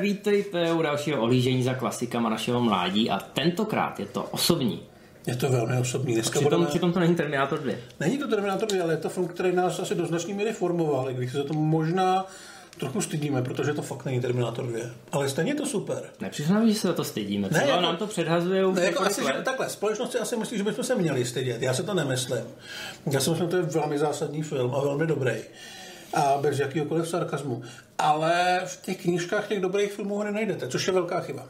Vítejte, u dalšího ohlížení za klasikama našeho mládí a tentokrát je to osobní. Je to velmi osobní. Dneska Přitom, budeme... přitom to není Terminator 2. Není to Terminator 2, ale je to film, který nás asi do značné míry formoval, i když se za to možná trochu stydíme, protože to fakt není Terminator 2. Ale stejně je to super. Nepřiznám, že se za to stydíme. Třeba jako- nám to předhazuje už Ne, jako asi, že, takhle, společnost si asi myslí, že bychom se měli stydět. Já se to nemyslím. Já si myslím, že to je velmi zásadní film a velmi dobrý. A bez jakýhokoliv sarkazmu. Ale v těch knížkách těch dobrých filmů ho nenajdete, což je velká chyba.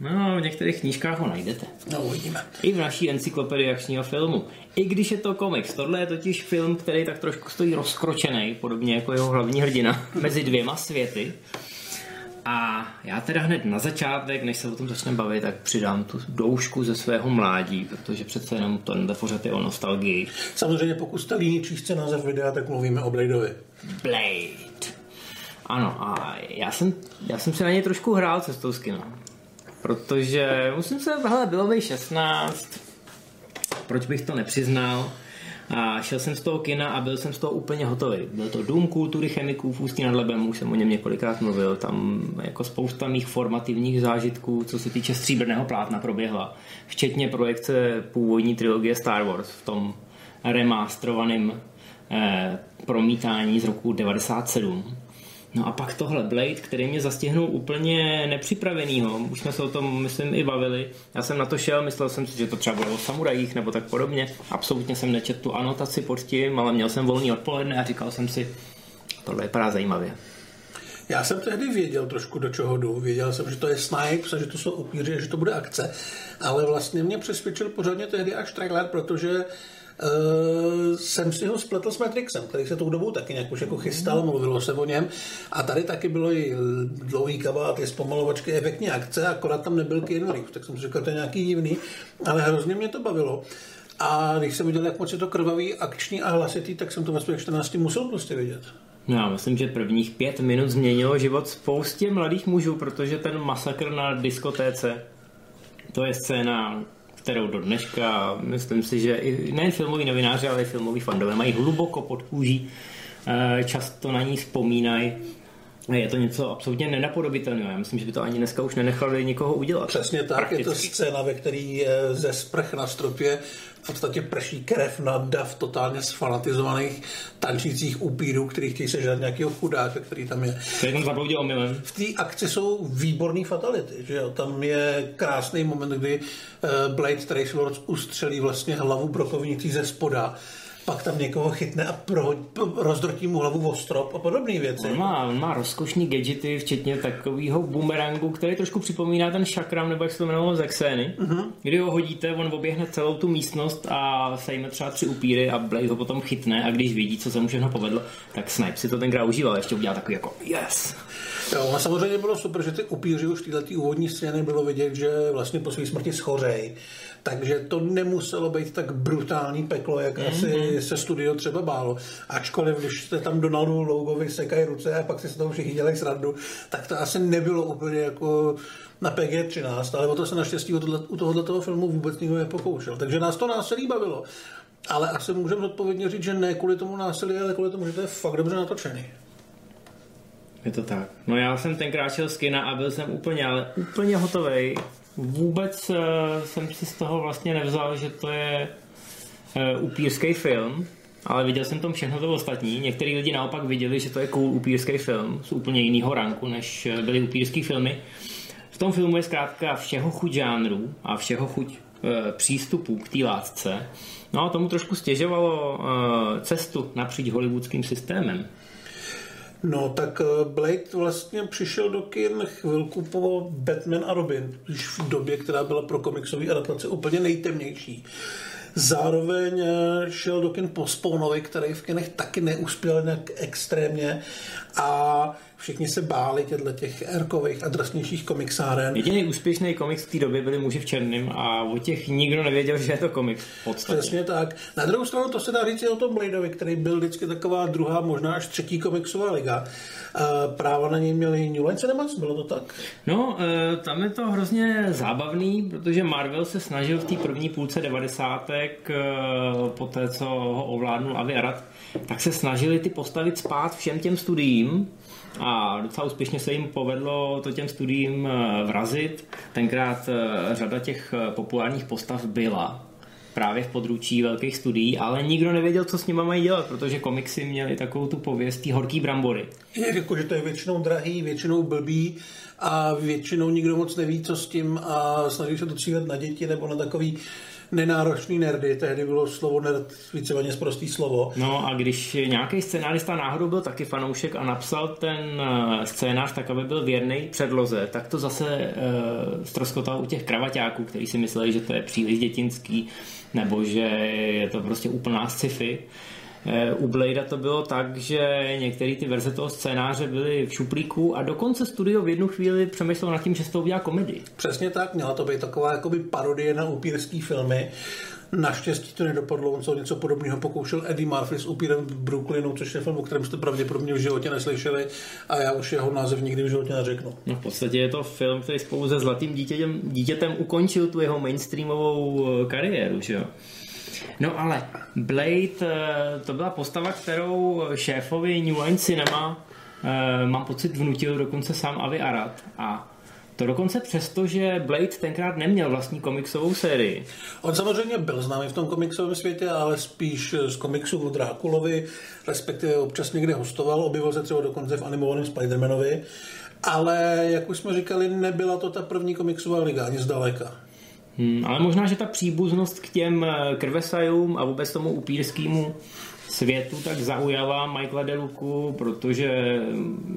No, v některých knížkách ho najdete. No, uvidíme. I v naší encyklopedii akčního filmu. I když je to komiks. Tohle je totiž film, který tak trošku stojí rozkročený, podobně jako jeho hlavní hrdina, mezi dvěma světy. A já teda hned na začátek, než se o tom začneme bavit, tak přidám tu doušku ze svého mládí, protože přece jenom to pořád je o nostalgii. Samozřejmě, pokud jste líní číst název videa, tak mluvíme o Bladeovi. Blade. Ano, a já jsem, já jsem se na něj trošku hrál cestou z kina. Protože musím se, hele, bylo by 16, proč bych to nepřiznal. A šel jsem z toho kina a byl jsem z toho úplně hotový. Byl to Dům kultury chemiků v Ústí nad Labem, už jsem o něm několikrát mluvil. Tam jako spousta mých formativních zážitků, co se týče stříbrného plátna, proběhla. Včetně projekce původní trilogie Star Wars v tom remasterovaném promítání z roku 97. No a pak tohle Blade, který mě zastihnul úplně nepřipravenýho. Už jsme se o tom, myslím, i bavili. Já jsem na to šel, myslel jsem si, že to třeba bylo o samurajích nebo tak podobně. Absolutně jsem nečetl tu anotaci pod tím, ale měl jsem volný odpoledne a říkal jsem si, tohle vypadá zajímavě. Já jsem tehdy věděl trošku, do čeho jdu. Věděl jsem, že to je Snipes a že to jsou upíři že to bude akce. Ale vlastně mě přesvědčil pořádně tehdy až trailer, protože uh, jsem si ho spletl s Matrixem, který se tou dobou taky nějak už jako chystal, mluvilo se o něm. A tady taky bylo i dlouhý kabát, i zpomalovačky, efektní akce, akorát tam nebyl Keanu Reeves, tak jsem si říkal, to je nějaký divný, ale hrozně mě to bavilo. A když jsem viděl, jak moc je to krvavý, akční a hlasitý, tak jsem to ve svých 14 musel prostě vidět. No já myslím, že prvních pět minut změnilo život spoustě mladých mužů, protože ten masakr na diskotéce, to je scéna, kterou do dneška, myslím si, že i nejen filmoví novináři, ale i filmoví fandové mají hluboko pod kůží, eh, často na ní vzpomínají. Je to něco absolutně nenapodobitelného. Já myslím, že by to ani dneska už nenechali nikoho udělat. Přesně tak, je to Prakticky. scéna, ve který je ze sprch na stropě v podstatě prší krev na dav totálně sfanatizovaných tančících upírů, který chtějí sežrat nějakého chudáka, který tam je. To jenom zabloudil omylem. V té akci jsou výborné fatality, že jo? Tam je krásný moment, kdy eh, Blade Trace Lords ustřelí vlastně hlavu brokovnicí ze spoda, pak tam někoho chytne a pro, rozdrotí mu hlavu o strop a podobné věci. On má, on má rozkošní gadgety, včetně takového boomerangu, který trošku připomíná ten šakram, nebo jak se to jmenovalo ze Xény. Uh-huh. Kdy ho hodíte, on oběhne celou tu místnost a sejme třeba tři upíry a Blade ho potom chytne a když vidí, co se mu všechno povedlo, tak Snipe si to tenkrát užíval, ještě udělal takový jako yes. Jo, a samozřejmě bylo super, že ty upíři už v této úvodní scéně bylo vidět, že vlastně po své smrti schořej. Takže to nemuselo být tak brutální peklo, jak mm-hmm. asi se studio třeba bálo. Ačkoliv, když se tam Donaldu Logovi sekají ruce a pak si s toho všichni dělají srandu, tak to asi nebylo úplně jako na PG-13, ale o to se naštěstí u tohoto filmu vůbec nikdo nepokoušel. Takže nás to násilí bavilo. Ale asi můžeme odpovědně říct, že ne kvůli tomu násilí, ale kvůli tomu, že to je fakt dobře natočený. Je to tak. No já jsem tenkrát šel z kina a byl jsem úplně, ale úplně hotovej. Vůbec uh, jsem si z toho vlastně nevzal, že to je uh, upírský film, ale viděl jsem tam všechno to ostatní. Některý lidi naopak viděli, že to je cool upírský film z úplně jiného ranku, než eh, byly upírský filmy. V tom filmu je zkrátka všeho chuť žánrů a všeho chuť přístupů k té látce. No a tomu trošku stěžovalo cestu napříč hollywoodským systémem. No, tak eh, Blade vlastně přišel do kin chvilku po Batman a Robin, už v době, která byla pro komiksové adaptace úplně nejtemnější. Zároveň eh, šel do kin po Spawnovi, který v kinech taky neuspěl nějak extrémně a všichni se báli těchto těch erkových a drsnějších komiksáren. Jediný úspěšný komiks v té době byli muži v černém a o těch nikdo nevěděl, že je to komiks v podstatě. Přesně tak. Na druhou stranu to se dá říct i o tom Bladeovi, který byl vždycky taková druhá, možná až třetí komiksová liga. Eh, Práva na něj měli New Line Cinemas, bylo to tak? No, e, tam je to hrozně zábavný, protože Marvel se snažil v té první půlce devadesátek, e, po té, co ho ovládnul Avi Arad, tak se snažili ty postavit spát všem těm studiím a docela úspěšně se jim povedlo to těm studiím eh, vrazit. Tenkrát eh, řada těch eh, populárních postav byla právě v područí velkých studií, ale nikdo nevěděl, co s nimi mají dělat, protože komiksy měly takovou tu pověst horký brambory. Jako, že to je většinou drahý, většinou blbý a většinou nikdo moc neví, co s tím a snaží se to na děti nebo na takový nenáročný nerdy, tehdy bylo slovo nerd víceméně zprostý slovo. No a když nějaký scénárista náhodou byl taky fanoušek a napsal ten eh, scénář tak, aby byl věrný předloze, tak to zase uh, ztroskotal u těch kravaťáků, kteří si mysleli, že to je příliš dětinský, nebo že je to prostě úplná sci-fi. Eh, u Blade to bylo tak, že některé ty verze toho scénáře byly v šuplíku a dokonce studio v jednu chvíli přemýšlel nad tím, že z toho udělá komedii. Přesně tak, měla to být taková jakoby parodie na upírský filmy. Naštěstí to nedopadlo, on se něco podobného pokoušel Eddie Murphy s upírem v Brooklynu, což je film, o kterém jste pravděpodobně v životě neslyšeli a já už jeho název nikdy v životě neřeknu. No v podstatě je to film, který spolu se Zlatým dítětem, dítětem ukončil tu jeho mainstreamovou eh, kariéru, že jo? No ale Blade, eh, to byla postava, kterou šéfovi New Line Cinema eh, mám pocit vnutil dokonce sám Avi Arad a to dokonce přesto, že Blade tenkrát neměl vlastní komiksovou sérii. On samozřejmě byl známý v tom komiksovém světě, ale spíš z komiksu o Drákulovi, respektive občas někde hostoval, objevil se třeba dokonce v animovaném Spider-Manovi, ale jak už jsme říkali, nebyla to ta první komiksová liga, ani zdaleka. Hmm, ale možná, že ta příbuznost k těm eh, krvesajům a vůbec tomu upírskému světu tak zaujala Michaela Deluku, protože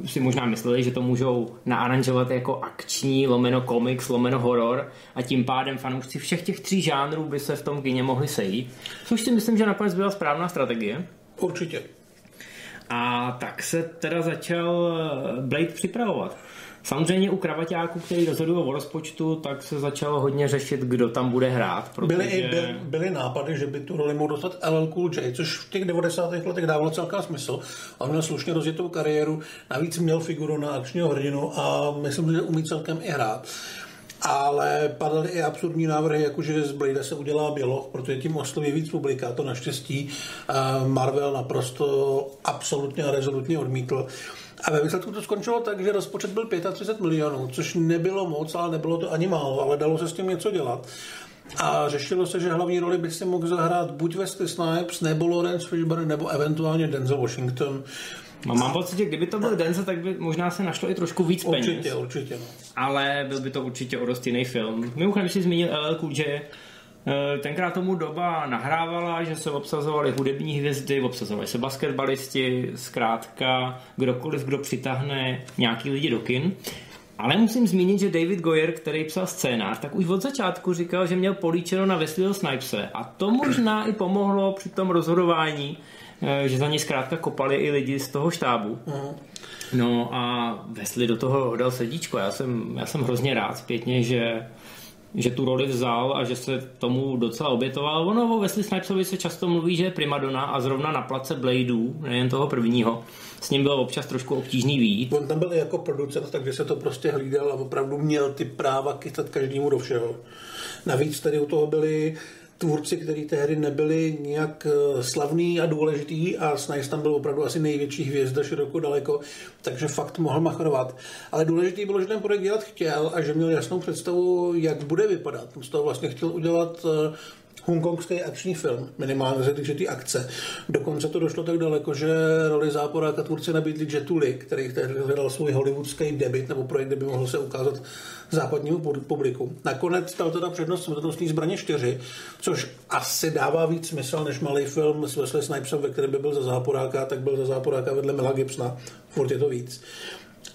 si možná mysleli, že to můžou naaranžovat jako akční, lomeno komiks, lomeno horor a tím pádem fanoušci všech těch tří žánrů by se v tom kině mohli sejít. Což si myslím, že nakonec byla správná strategie. Určitě. A tak se teda začal eh, Blade připravovat. Samozřejmě u kravaťáků, který rozhodují o rozpočtu, tak se začalo hodně řešit, kdo tam bude hrát. Protože... Byly, i, by, byly nápady, že by tu roli mohl dostat LL Cool J, což v těch 90. letech dávalo celkem smysl. On měl slušně rozjetou kariéru, navíc měl figuru na akčního hrdinu a myslím, že umí celkem i hrát. Ale padaly i absurdní návrhy, jakože z Blade se udělá běloch, protože tím osloví víc publika. To naštěstí eh, Marvel naprosto absolutně a rezolutně odmítl. A ve výsledku to skončilo tak, že rozpočet byl 35 milionů, což nebylo moc, ale nebylo to ani málo, ale dalo se s tím něco dělat. A řešilo se, že hlavní roli by si mohl zahrát buď Wesley Snipes, nebo Lawrence Fishburne, nebo eventuálně Denzel Washington. No, mám pocit, že kdyby to byl Denzel, tak by možná se našlo i trošku víc peněz. Určitě, určitě. No. Ale byl by to určitě o dost jiný film. Mimochodem, si zmínil LL Cool J, tenkrát tomu doba nahrávala, že se obsazovali hudební hvězdy, obsazovali se basketbalisti, zkrátka kdokoliv, kdo přitáhne nějaký lidi do kin. Ale musím zmínit, že David Goyer, který psal scénář, tak už od začátku říkal, že měl políčeno na Wesleyho Snipese. A to možná i pomohlo při tom rozhodování, eh, že za něj zkrátka kopali i lidi z toho štábu. Mhm. No a Wesley do toho dal sedíčko. Já jsem, já jsem hrozně rád zpětně, že že tu roli vzal a že se tomu docela obětoval. Ono o Wesley Snipesovi se často mluví, že je primadona a zrovna na place Bladeů, nejen toho prvního, s ním bylo občas trošku obtížný výjít. On tam byl jako producent, takže se to prostě hlídal a opravdu měl ty práva kytat každému do všeho. Navíc tady u toho byli tvůrci, kteří tehdy nebyli nějak eh, slavný a důležitý a Snice tam byl opravdu asi největší hvězda široko daleko, takže fakt mohl machrovat. Ale důležitý bylo, že ten projekt dělat chtěl a že měl jasnou představu, jak bude vypadat. Z toho vlastně chtěl udělat eh, hongkongský akční film, minimálně ze týče ty akce. Dokonce to došlo tak daleko, že roli záporáka tvůrci nabídli Jetu Li, který tehdy hledal svůj hollywoodský debit nebo projekt, kde by mohl se ukázat západnímu publiku. Nakonec dal teda přednost smrtelnostní zbraně 4, což asi dává víc smysl než malý film s Wesley Snipesem, ve kterém by byl za záporáka, tak byl za záporáka vedle Mela Gibsona. Furt je to víc.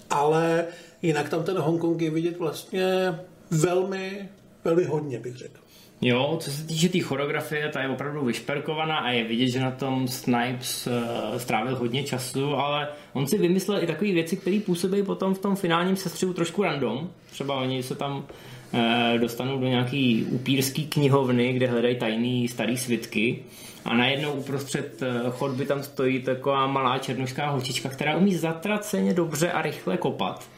Ale jinak tam ten Hongkong je vidět vlastně velmi, velmi hodně, bych řekl. Jo, co se týče té tý choreografie, ta je opravdu vyšperkovaná a je vidět, že na tom Snipes uh, strávil hodně času, ale on si vymyslel i takové věci, které působí potom v tom finálním sestřihu trošku random. Třeba oni se tam uh, dostanou do nějaký upírský knihovny, kde hledají tajný starý svitky a najednou uprostřed uh, chodby tam stojí taková malá černošská holčička, která umí zatraceně dobře a rychle kopat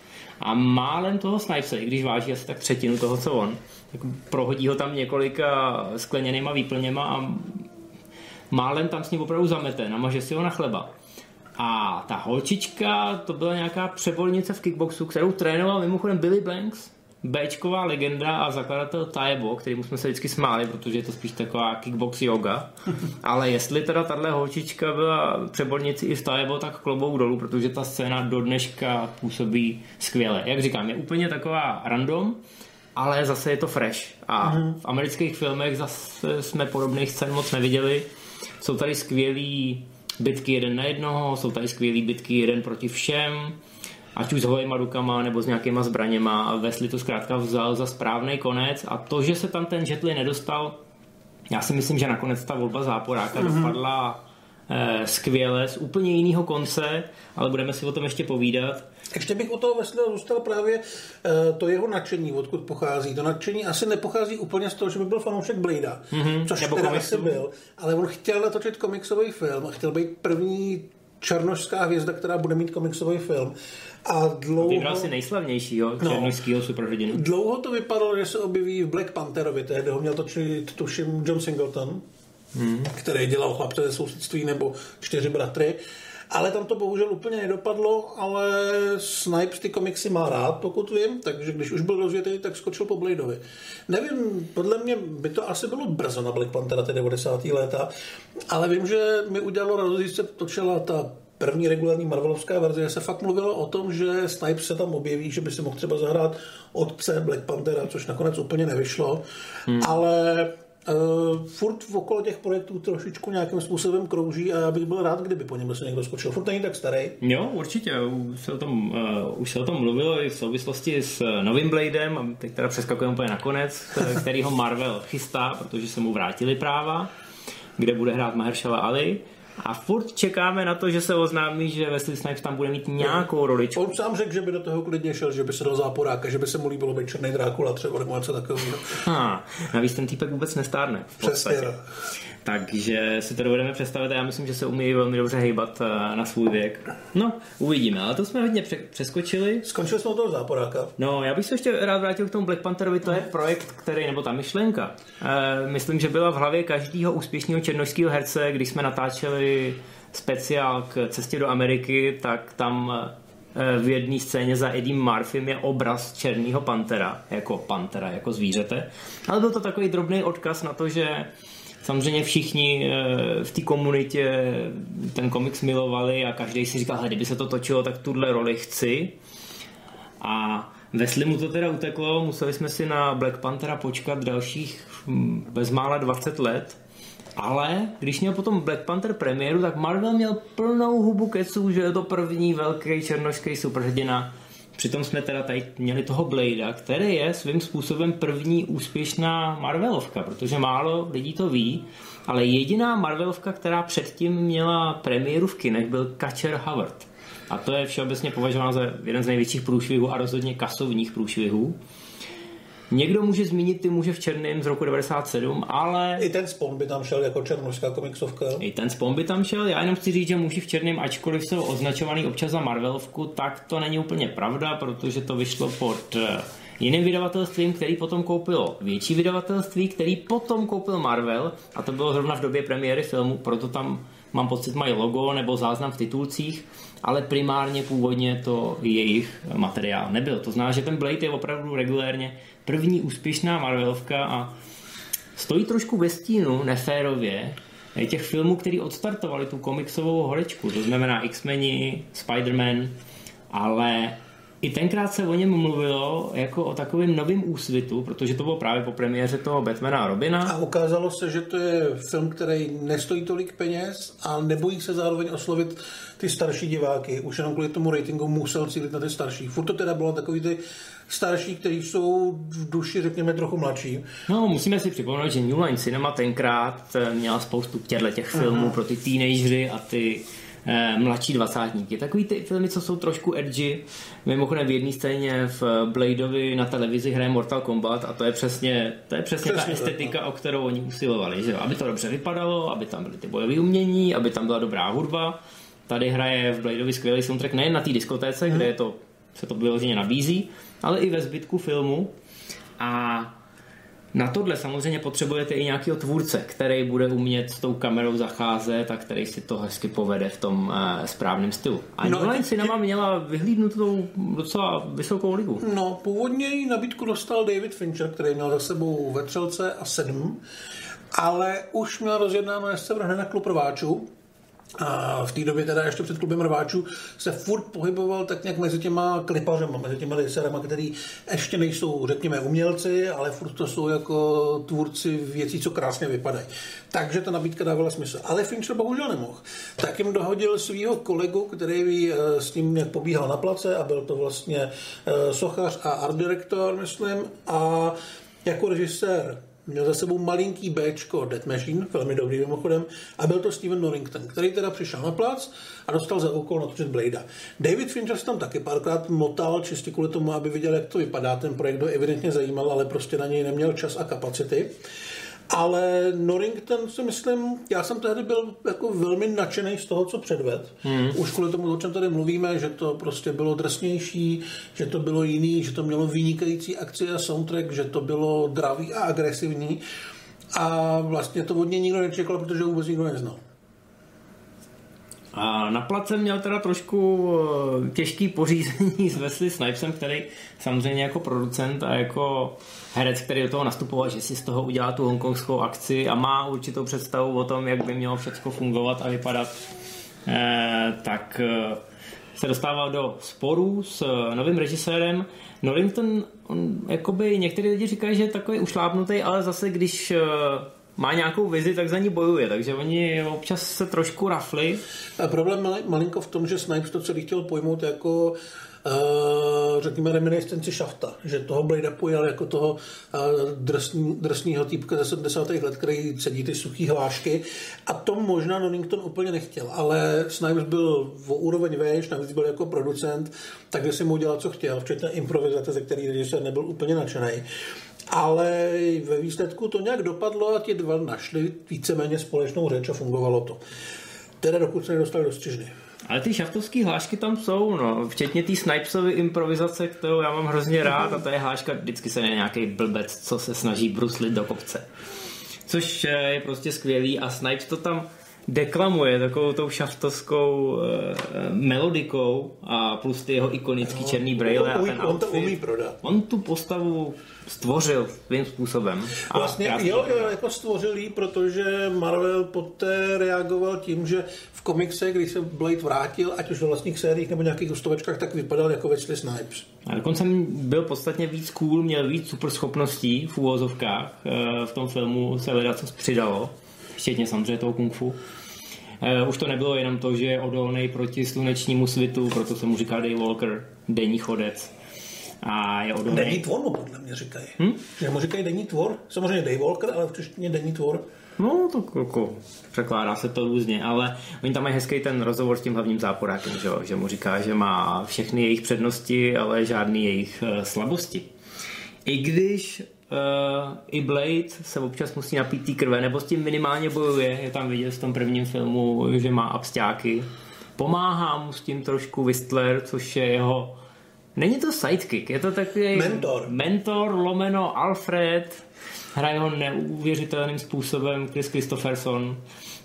a málem toho Snipese, i když váží asi tak třetinu toho, co on, tak prohodí ho tam několika skleněnýma výplněma a málem tam s ním opravdu zamete, namaže si ho na chleba. A ta holčička, to byla nějaká přebornice v kickboxu, kterou trénoval mimochodem Billy Blanks, Bčková legenda a zakladatel Taibo, kterým jsme se vždycky smáli, protože je to spíš taková kickbox yoga. Ale jestli teda tahle holčička byla přebornici i v Taibo, tak klobou dolů, protože ta scéna do dneška působí skvěle. Jak říkám, je úplně taková random, ale zase je to fresh. A v amerických filmech zase jsme podobných scén moc neviděli. Jsou tady skvělý bitky jeden na jednoho, jsou tady skvělý bitky jeden proti všem, ať už s holýma rukama nebo s nějakýma zbraněma a Wesley to zkrátka vzal za správný konec a to, že se tam ten Jetli nedostal, já si myslím, že nakonec ta volba záporáka mm-hmm. dopadla skvěle z úplně jiného konce, ale budeme si o tom ještě povídat. Ještě bych u toho Wesleyho zůstal právě uh, to jeho nadšení, odkud pochází. To nadšení asi nepochází úplně z toho, že by byl fanoušek Bladea, mm-hmm, což teda asi byl, ale on chtěl natočit komiksový film a chtěl být první černošská hvězda, která bude mít komiksový film. A dlouho... Vybral si nejslavnějšího no, černošského superhrdinu. Dlouho to vypadalo, že se objeví v Black Pantherovi, tehdy ho měl točit, tuším, John Singleton, hmm. který dělal chlapce ze sousedství nebo čtyři bratry. Ale tam to bohužel úplně nedopadlo, ale Snipes ty komiksy má rád, pokud vím, takže když už byl rozvětý, tak skočil po Bladeovi. Nevím, podle mě by to asi bylo brzo na Black Panthera, ty 90. léta, ale vím, že mi udělalo radost, když se točila ta první regulární Marvelovská verze, se fakt mluvilo o tom, že Snipes se tam objeví, že by si mohl třeba zahrát otce Black Panthera, což nakonec úplně nevyšlo, hmm. ale Uh, furt v okolo těch projektů trošičku nějakým způsobem krouží a já bych byl rád, kdyby po něm se někdo skočil. Furt není tak starý. Jo, určitě. Už se o tom, uh, už se o tom mluvilo i v souvislosti s novým Bladem, a teď teda přeskakujeme úplně nakonec, který ho Marvel chystá, protože se mu vrátili práva, kde bude hrát Mahershala Ali. A furt čekáme na to, že se oznámí, že Wesley Snipes tam bude mít nějakou roličku. On sám řekl, že by do toho klidně šel, že by se dal záporáka, že by se mu líbilo být černý Drákula třeba nebo něco takového. Ha, navíc ten týpek vůbec nestárne. Přesně. Takže si to dovedeme představit a já myslím, že se umí velmi dobře hejbat eh, na svůj věk. No, uvidíme, ale to jsme hodně přeskočili. Skončili jsme toho záporáka. No, já bych se ještě rád vrátil k tomu Black Pantherovi, to je projekt, který, nebo ta myšlenka, e, myslím, že byla v hlavě každého úspěšného černožského herce, když jsme natáčeli speciál k cestě do Ameriky, tak tam eh, v jedné scéně za Eddie Murphym je obraz černého pantera, jako pantera, jako zvířete. Ale byl to takový drobný odkaz na to, že samozřejmě všichni eh, v té komunitě ten komiks milovali a každý si říkal, kdyby se to točilo, tak tuhle roli chci. A Wesley mu to teda uteklo, museli jsme si na Black Panthera počkat dalších hm, bezmála 20 let, ale když měl potom Black Panther premiéru, tak Marvel měl plnou hubu keců, že je to první velký černošský superhrdina Přitom jsme teda tady měli toho Bladea, který je svým způsobem první úspěšná Marvelovka, protože málo lidí to ví, ale jediná Marvelovka, která předtím měla premiéru v kinech, byl Catcher Howard. A to je všeobecně považováno za jeden z největších průšvihů a rozhodně kasovních průšvihů. Někdo může zmínit ty muže v černém z roku 97, ale... I ten Spawn by tam šel jako černožská komiksovka. I ten Spawn by tam šel. Já jenom chci říct, že muži v černém, ačkoliv jsou označovaný občas za Marvelovku, tak to není úplně pravda, protože to vyšlo pod eh, jiným vydavatelstvím, který potom koupilo větší vydavatelství, který potom koupil Marvel a to bylo zrovna v době premiéry filmu, proto tam mám pocit mají logo nebo záznam v titulcích, ale primárně původně to jejich materiál nebyl. To znamená, že ten Blade je opravdu regulérně první úspěšná Marvelovka a stojí trošku ve stínu neférově těch filmů, který odstartovali tu komiksovou horečku, to znamená X-meni, Spider-Man, ale i tenkrát se o něm mluvilo jako o takovém novém úsvitu, protože to bylo právě po premiéře toho Batmana a Robina. A ukázalo se, že to je film, který nestojí tolik peněz a nebojí se zároveň oslovit ty starší diváky. Už jenom kvůli tomu ratingu musel cílit na ty starší. Furt to teda bylo takový ty starší, kteří jsou v duši, řekněme, trochu mladší. No, musíme si připomenout, že New Line Cinema tenkrát měla spoustu těchto těch filmů uh-huh. pro ty teenagery a ty eh, mladší dvacátníky. Takový ty filmy, co jsou trošku edgy. Mimochodem v jedné scéně v Bladeovi na televizi hraje Mortal Kombat a to je přesně, to je přesně, přesně ta estetika, no. o kterou oni usilovali. Že? Aby to dobře vypadalo, aby tam byly ty bojové umění, aby tam byla dobrá hudba. Tady hraje v Bladeovi skvělý soundtrack nejen na té diskotéce, hmm. kde je to, se to vyloženě nabízí, ale i ve zbytku filmu. A na tohle samozřejmě potřebujete i nějakého tvůrce, který bude umět s tou kamerou zacházet a který si to hezky povede v tom uh, správném stylu. A no, Online Cinema měla vyhlídnutou docela vysokou ligu. No, původně jí nabídku dostal David Fincher, který měl za sebou Vetřelce a sedm, ale už měl rozjednáno, jestli se vrhne na klub rváčů, a v té době teda ještě před klubem rváčů se furt pohyboval tak nějak mezi těma klipařema, mezi těma liserama, který ještě nejsou, řekněme, umělci, ale furt to jsou jako tvůrci věcí, co krásně vypadají. Takže ta nabídka dávala smysl. Ale Fincher bohužel nemohl. Tak jim dohodil svého kolegu, který eh, s ním nějak pobíhal na place a byl to vlastně eh, sochař a art director, myslím, a jako režisér Měl za sebou malinký Bčko Dead Machine, velmi dobrý mimochodem, a byl to Steven Norrington, který teda přišel na plac a dostal za úkol natočit Blade. David Fincher se tam taky párkrát motal, čistě kvůli tomu, aby viděl, jak to vypadá. Ten projekt ho evidentně zajímal, ale prostě na něj neměl čas a kapacity. Ale Norrington si myslím, já jsem tehdy byl jako velmi nadšený z toho, co předved. Hmm. Už kvůli tomu, o čem tady mluvíme, že to prostě bylo drsnější, že to bylo jiný, že to mělo vynikající akci a soundtrack, že to bylo dravý a agresivní. A vlastně to od něj nikdo nečekal, protože vůbec nikdo neznal. A na place měl teda trošku eh, těžký pořízení s Wesley Snipesem, který samozřejmě jako producent a jako herec, který do toho nastupoval, že si z toho udělá tu hongkongskou akci a má určitou představu o tom, jak by mělo všechno fungovat a vypadat, eh, tak eh, se dostával do sporů s novým režisérem. Norrington, on, jakoby někteří lidi říkají, že je takový ušlápnutý, ale zase když má nějakou vizi, tak za ní bojuje, takže oni občas se trošku rafli. A problém malinko v tom, že Snipes to celý chtěl pojmout jako uh, řekněme reminiscenci Shafta, že toho Blade pojal jako toho drsný, drsného týpka ze 70. let, který sedí ty suchý hlášky a to možná Nonnington úplně nechtěl, ale Snipes byl o úroveň vejš, navíc byl jako producent, takže si mu udělal, co chtěl, včetně improvizace, ze který režisér nebyl úplně nadšený ale ve výsledku to nějak dopadlo a ti dva našli víceméně společnou řeč a fungovalo to. Teda dokud se nedostali do střižny. Ale ty šaftovské hlášky tam jsou, no. Včetně té Snipesovy improvizace, kterou já mám hrozně rád a to je hláška, vždycky se nějaký blbec, co se snaží bruslit do kopce. Což je prostě skvělý a Snipes to tam deklamuje takovou tou šaftovskou uh, melodikou a plus ty jeho ikonický no, černý braille a ten on to umí prodat. On tu postavu stvořil svým způsobem. A vlastně jo, jo, jako stvořil jí, protože Marvel poté reagoval tím, že v komikse, když se Blade vrátil, ať už ve vlastních sériích nebo nějakých hostovečkách, tak vypadal jako Wesley Snipes. A dokonce byl podstatně víc cool, měl víc super schopností v úvozovkách. Eh, v tom filmu se leda co přidalo, včetně samozřejmě toho kung fu. Uh, už to nebylo jenom to, že je odolný proti slunečnímu svitu, proto se mu říká Day Walker, denní chodec a je odolný. Denní tvor mu podle mě říkají. Hm? Že mu říkají denní tvor, samozřejmě Daywalker, ale v češtině denní tvor. No, to jako překládá se to různě, ale oni tam mají hezký ten rozhovor s tím hlavním záporákem, že, že mu říká, že má všechny jejich přednosti, ale žádný jejich uh, slabosti. I když uh, i Blade se občas musí napít tý krve, nebo s tím minimálně bojuje, je tam vidět v tom prvním filmu, že má absťáky. Pomáhá mu s tím trošku Whistler, což je jeho Není to sidekick, je to takový mentor, mentor lomeno Alfred, hraje ho neuvěřitelným způsobem Chris Christopherson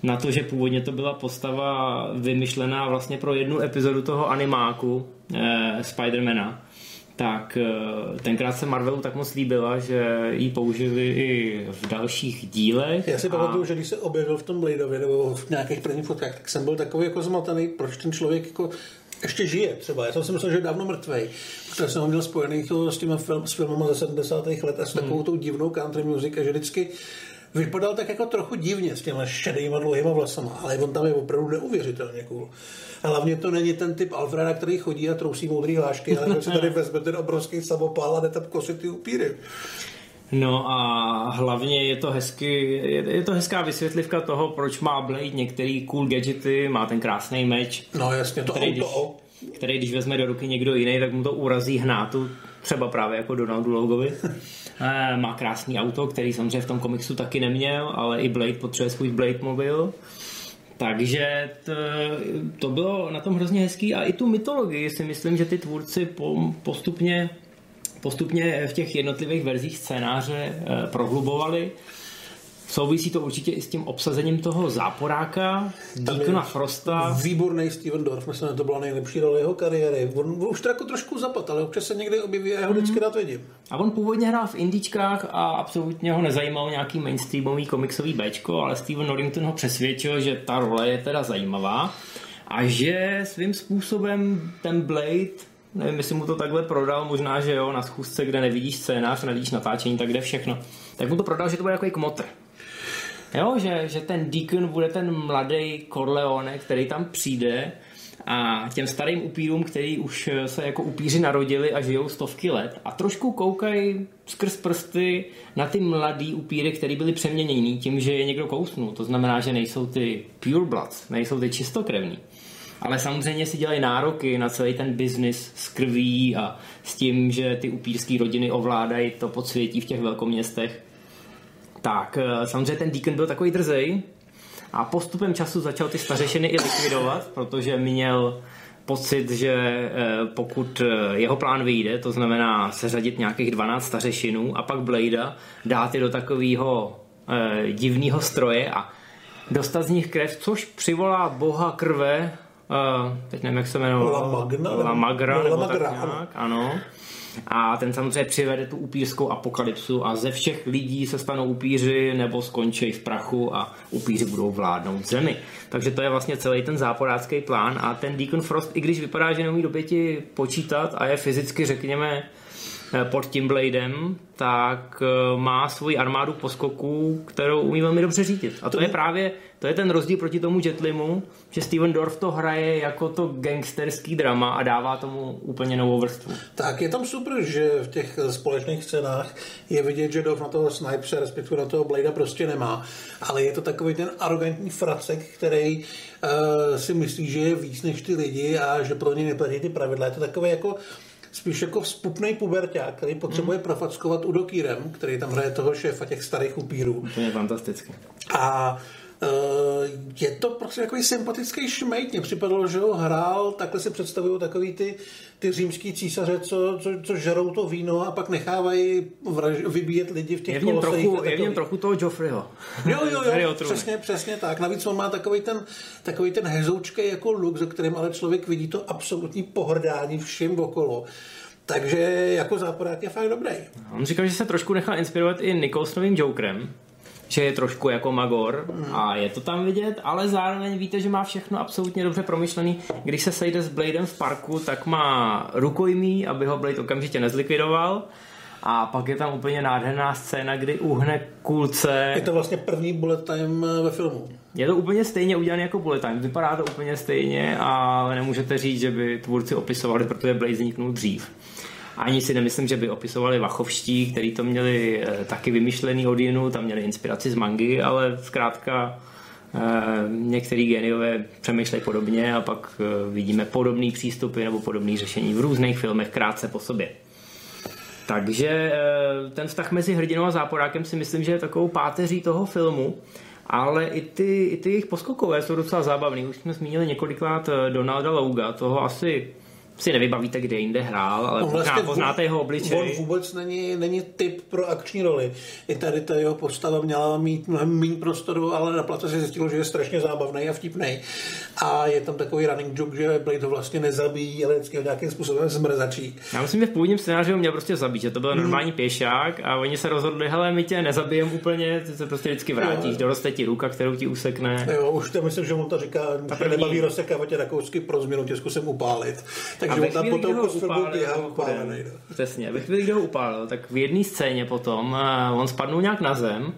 na to, že původně to byla postava vymyšlená vlastně pro jednu epizodu toho animáku eh, Spidermana tak eh, tenkrát se Marvelu tak moc líbila, že ji použili i v dalších dílech. Já si a... pamatuju, že když se objevil v tom Bladeově nebo v nějakých prvních fotkách, tak jsem byl takový jako zmatený, proč ten člověk jako ještě žije třeba. Já jsem si myslel, že je dávno mrtvej, protože jsem ho měl spojený s těmi film, s filmama ze 70. let a s takovou hmm. tou divnou country music a že vždycky vypadal tak jako trochu divně s těma šedýma dlouhýma vlasama, ale on tam je opravdu neuvěřitelně cool. A hlavně to není ten typ Alfreda, který chodí a trousí moudrý hlášky, ale si tady vezme ten obrovský samopál a jde tam kosit ty upíry. No a hlavně je to, hezky, je, je to hezká vysvětlivka toho, proč má Blade některý cool gadgety, má ten krásný meč. No jasně, to který, auto. Když, který když vezme do ruky někdo jiný, tak mu to urazí hnátu, třeba právě jako Donaldu Logovi. Eh, má krásný auto, který samozřejmě v tom komiksu taky neměl, ale i Blade potřebuje svůj Blade mobil. Takže to, to bylo na tom hrozně hezký a i tu mytologii si myslím, že ty tvůrci postupně postupně v těch jednotlivých verzích scénáře eh, prohlubovali. Souvisí to určitě i s tím obsazením toho záporáka, Deacona Frosta. Výborný Steven Dorff, myslím, že to byla nejlepší role jeho kariéry. On, on už to jako trošku zapad, ale občas se někdy objeví a já ho vždycky rád vidím. A on původně hrál v indičkách a absolutně ho nezajímal nějaký mainstreamový komiksový Bčko, ale Steven Norrington ho přesvědčil, že ta role je teda zajímavá a že svým způsobem ten Blade nevím, jestli mu to takhle prodal, možná, že jo, na schůzce, kde nevidíš scénář, nevidíš natáčení, tak kde všechno. Tak mu to prodal, že to bude jako kmotr. Jo, že, že ten Deacon bude ten mladý Corleone, který tam přijde a těm starým upírům, který už se jako upíři narodili a žijou stovky let a trošku koukají skrz prsty na ty mladý upíry, který byli přeměnění tím, že je někdo kousnul. To znamená, že nejsou ty pure bloods, nejsou ty čistokrevní. Ale samozřejmě si dělají nároky na celý ten biznis s krví a s tím, že ty upírské rodiny ovládají to podsvětí v těch velkoměstech. Tak, eh, samozřejmě ten Deacon byl takový drzej a postupem času začal ty stařešiny i likvidovat, protože měl pocit, že eh, pokud eh, jeho plán vyjde, to znamená seřadit nějakých 12 stařešinů a pak Blada dát je do takového divného stroje a dostat z nich krev, což přivolá boha krve teď nevím, jak se jmenuje. La Magna? La Magra, La nebo Magra, tak nějak, ano. A ten samozřejmě přivede tu upířskou apokalypsu a ze všech lidí se stanou upíři nebo skončí v prachu a upíři budou vládnout zemi. Takže to je vlastně celý ten záporácký plán a ten Deacon Frost, i když vypadá, že neumí do pěti počítat a je fyzicky, řekněme, pod tím Bladem, tak eh, má svoji armádu poskoků, kterou umí velmi dobře řídit. A to je právě to je ten rozdíl proti tomu Jetlimu, že Steven Dorff to hraje jako to gangsterský drama a dává tomu úplně novou vrstvu. Tak je tam super, že v těch společných scénách je vidět, že Dorff na toho snipera, respektive na toho Blada prostě nemá. Ale je to takový ten arrogantní fracek, který uh, si myslí, že je víc než ty lidi a že pro ně neplatí ty pravidla. Je to takový jako spíš jako vzpupný puberták, který potřebuje mm. profackovat Udokýrem, který tam hraje toho šéfa těch starých upírů. To je fantastické. A je to prostě takový sympatický šmejt. Mně připadalo, že ho hrál, takhle si představují takový ty, ty římský císaře, co, co, co žerou to víno a pak nechávají vraž, vybíjet lidi v těch je v něm trochu, Je v něm trochu toho Joffreyho. Jo, jo, jo, přesně, přesně tak. Navíc on má takový ten, takový ten hezoučkej jako luk, za kterým ale člověk vidí to absolutní pohrdání všem okolo. Takže jako záporák je fakt dobrý. On říkal, že se trošku nechal inspirovat i Nicholsonovým Jokerem, že je trošku jako Magor a je to tam vidět, ale zároveň víte, že má všechno absolutně dobře promyšlený. Když se sejde s Bladem v parku, tak má rukojmí, aby ho Blade okamžitě nezlikvidoval. A pak je tam úplně nádherná scéna, kdy uhne kulce. Je to vlastně první bullet time ve filmu. Je to úplně stejně udělané jako bullet time. Vypadá to úplně stejně a nemůžete říct, že by tvůrci opisovali, protože Blade vzniknul dřív. Ani si nemyslím, že by opisovali Vachovští, který to měli eh, taky vymyšlený od jinu, tam měli inspiraci z mangy, ale zkrátka eh, některý geniové přemýšlejí podobně a pak eh, vidíme podobné přístupy nebo podobné řešení v různých filmech krátce po sobě. Takže ten vztah mezi hrdinou a záporákem si myslím, že je takovou páteří toho filmu, ale i ty, i ty jejich poskokové jsou docela zábavný. Už jsme zmínili několikrát Donalda Louga, toho asi si nevybavíte, kde jinde hrál, ale no, vlastně poznáte jeho obličej. On vůbec není, není typ pro akční roli. I tady ta jeho postava měla mít mnohem méně prostoru, ale na place se zjistilo, že je strašně zábavný a vtipný. A je tam takový running joke, že Blade ho vlastně nezabíjí, ale vždycky ho nějakým způsobem zmrzačí. Já myslím, že v původním scénáři ho měl prostě zabít, že to byl hmm. normální pěšák a oni se rozhodli, hele, my tě nezabijem úplně, ty se prostě vždycky vrátíš, jo. doroste ti ruka, kterou ti usekne. Jo, už to myslím, že mu to říká, že první... nebaví rozsekávat tě na kousky pro změnu, tě zkusím upálit. Tak takže on tam potom upálil, upálený. No. Přesně, ve chvíli, kdy ho upálil, tak v jedné scéně potom uh, on spadnul nějak na zem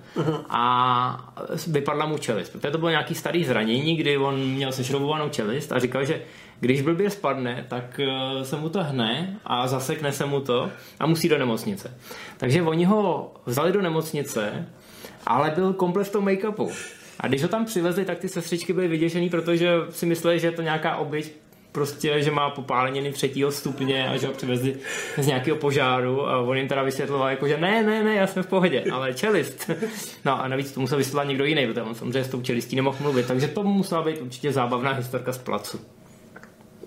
a vypadla mu čelist. Protože to bylo nějaký starý zranění, kdy on měl sešroubovanou čelist a říkal, že když blbě spadne, tak uh, se mu to hne a zasekne se mu to a musí do nemocnice. Takže oni ho vzali do nemocnice, ale byl komplet v tom make-upu. A když ho tam přivezli, tak ty sestřičky byly vyděšený, protože si mysleli, že je to nějaká oběť prostě, že má popáleniny třetího stupně a že ho přivezli z nějakého požáru a on jim teda vysvětloval, jako, že ne, ne, ne, já jsem v pohodě, ale čelist. No a navíc to musel vysvětlovat někdo jiný, protože on samozřejmě s tou čelistí nemohl mluvit, takže to musela být určitě zábavná historka z placu.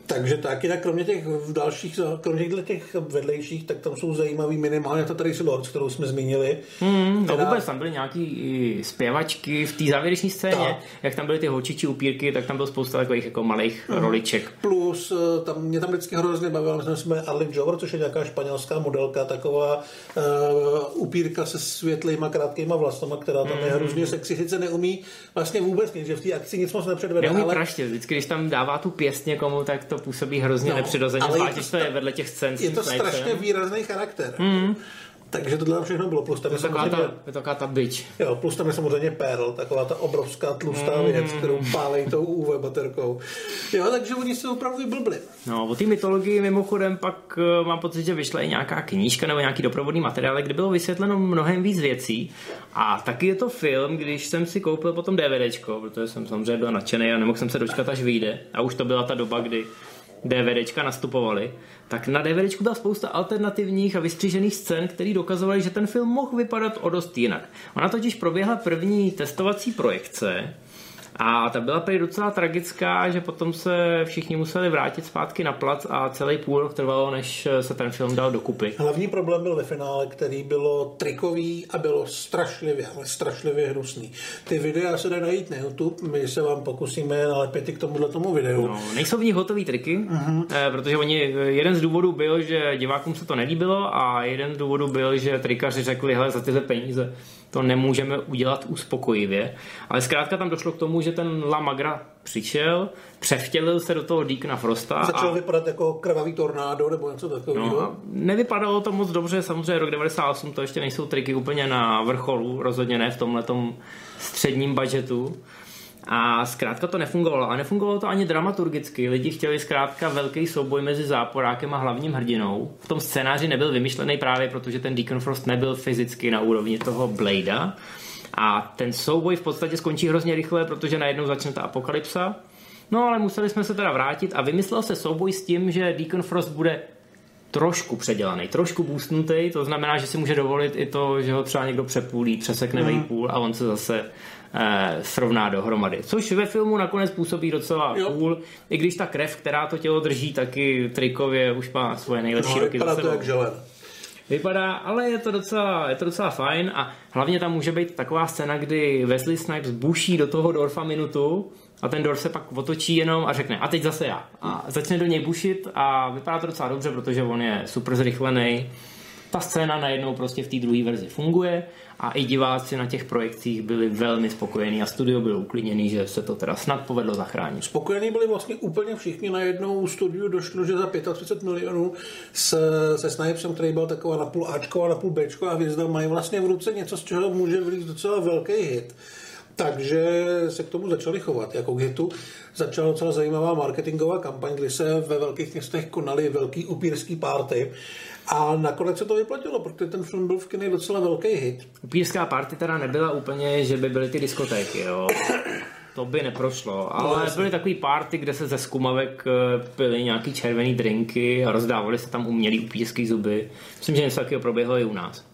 Takže tak, jinak kromě těch dalších, kromě těch vedlejších, tak tam jsou zajímavý minimálně ta Tracy Lords, kterou jsme zmínili. Hmm, no vůbec tam byly nějaký zpěvačky v té závěrečné scéně, tak. jak tam byly ty holčičí upírky, tak tam bylo spousta takových jako malých hmm. roliček. Plus, eh, tam mě tam vždycky hrozně bavilo, my jsme Arlene Jover, což je nějaká španělská modelka, taková uh, upírka se světlýma krátkýma vlasama, která tam je hmm. hrozně sexy, sice neumí vlastně vůbec nic, že v té akci nic moc nepředvede. Neumí ale... praštit, vždycky, když tam dává tu pěst někomu, tak to působí hrozně no, nepřirozeně, zvlášť, když to je vedle těch scén. Je to strašně výrazný charakter. Mm. Takže tohle všechno bylo. Plus tam je, je taková, ta, je taková ta byč. Jo, plus tam je samozřejmě Pearl, taková ta obrovská tlustá mm. věc, kterou pálí tou UV baterkou. Jo, takže oni se opravdu vyblbli. No, o té mytologii mimochodem pak uh, mám pocit, že vyšla i nějaká knížka nebo nějaký doprovodný materiál, kde bylo vysvětleno mnohem víc věcí. A taky je to film, když jsem si koupil potom DVDčko, protože jsem samozřejmě byl nadšený a nemohl jsem se dočkat, až vyjde. A už to byla ta doba, kdy DVDčka nastupovaly, tak na DVDčku byla spousta alternativních a vystřížených scén, které dokazovaly, že ten film mohl vypadat o dost jinak. Ona totiž proběhla první testovací projekce, a ta byla prý docela tragická, že potom se všichni museli vrátit zpátky na plac a celý půl rok trvalo, než se ten film dal dokupy. Hlavní problém byl ve finále, který bylo trikový a bylo strašlivě, ale strašlivě hnusný. Ty videa se dají najít na YouTube, my se vám pokusíme nalepit k tomuhle tomu videu. No, nejsou v nich hotový triky, uh-huh. protože oni, jeden z důvodů byl, že divákům se to nelíbilo a jeden z důvodů byl, že trikaři řekli, hele, za tyhle peníze to nemůžeme udělat uspokojivě. Ale zkrátka tam došlo k tomu, že ten La Magra přišel, převtělil se do toho Deacona Frosta. Začal a... vypadat jako krvavý tornádo nebo něco takového. No, nevypadalo to moc dobře, samozřejmě rok 98 to ještě nejsou triky úplně na vrcholu, rozhodně ne v tomhle středním budžetu. A zkrátka to nefungovalo. A nefungovalo to ani dramaturgicky. Lidi chtěli zkrátka velký souboj mezi záporákem a hlavním hrdinou. V tom scénáři nebyl vymyšlený právě protože ten Deacon Frost nebyl fyzicky na úrovni toho Bladea. A ten souboj v podstatě skončí hrozně rychle, protože najednou začne ta apokalypsa. No ale museli jsme se teda vrátit a vymyslel se souboj s tím, že Deacon Frost bude trošku předělaný, trošku boostnutý, to znamená, že si může dovolit i to, že ho třeba někdo přepůlí, přesekne mm. vejpůl a on se zase srovná dohromady. Což ve filmu nakonec působí docela jo. cool, i když ta krev, která to tělo drží, taky trikově už má svoje nejlepší no, roky za sebou. to jak. Vypadá, ale je to, docela, je to docela fajn a hlavně tam může být taková scéna, kdy Wesley Snipes buší do toho Dorfa minutu a ten Dorf se pak otočí jenom a řekne a teď zase já. A začne do něj bušit a vypadá to docela dobře, protože on je super zrychlený. Ta scéna najednou prostě v té druhé verzi funguje a i diváci na těch projekcích byli velmi spokojení a studio bylo uklidněný, že se to teda snad povedlo zachránit. Spokojení byli vlastně úplně všichni. Na jednou studiu došlo, že za 35 milionů se, se Snipesem, který byl taková na půl Ačko a na půl Bčko a hvězda, mají vlastně v ruce něco, z čeho může vylít docela velký hit. Takže se k tomu začali chovat jako k hitu. Začala docela zajímavá marketingová kampaň, kdy se ve velkých městech konaly velký upírský party. A nakonec se to vyplatilo, protože ten film byl v kině docela velký hit. Upírská party teda nebyla úplně, že by byly ty diskotéky, jo. To by neprošlo, ale no, byly takový party, kde se ze skumavek eh, pili nějaký červený drinky a rozdávali se tam umělý upírský zuby. Myslím, že něco takového proběhlo i u nás.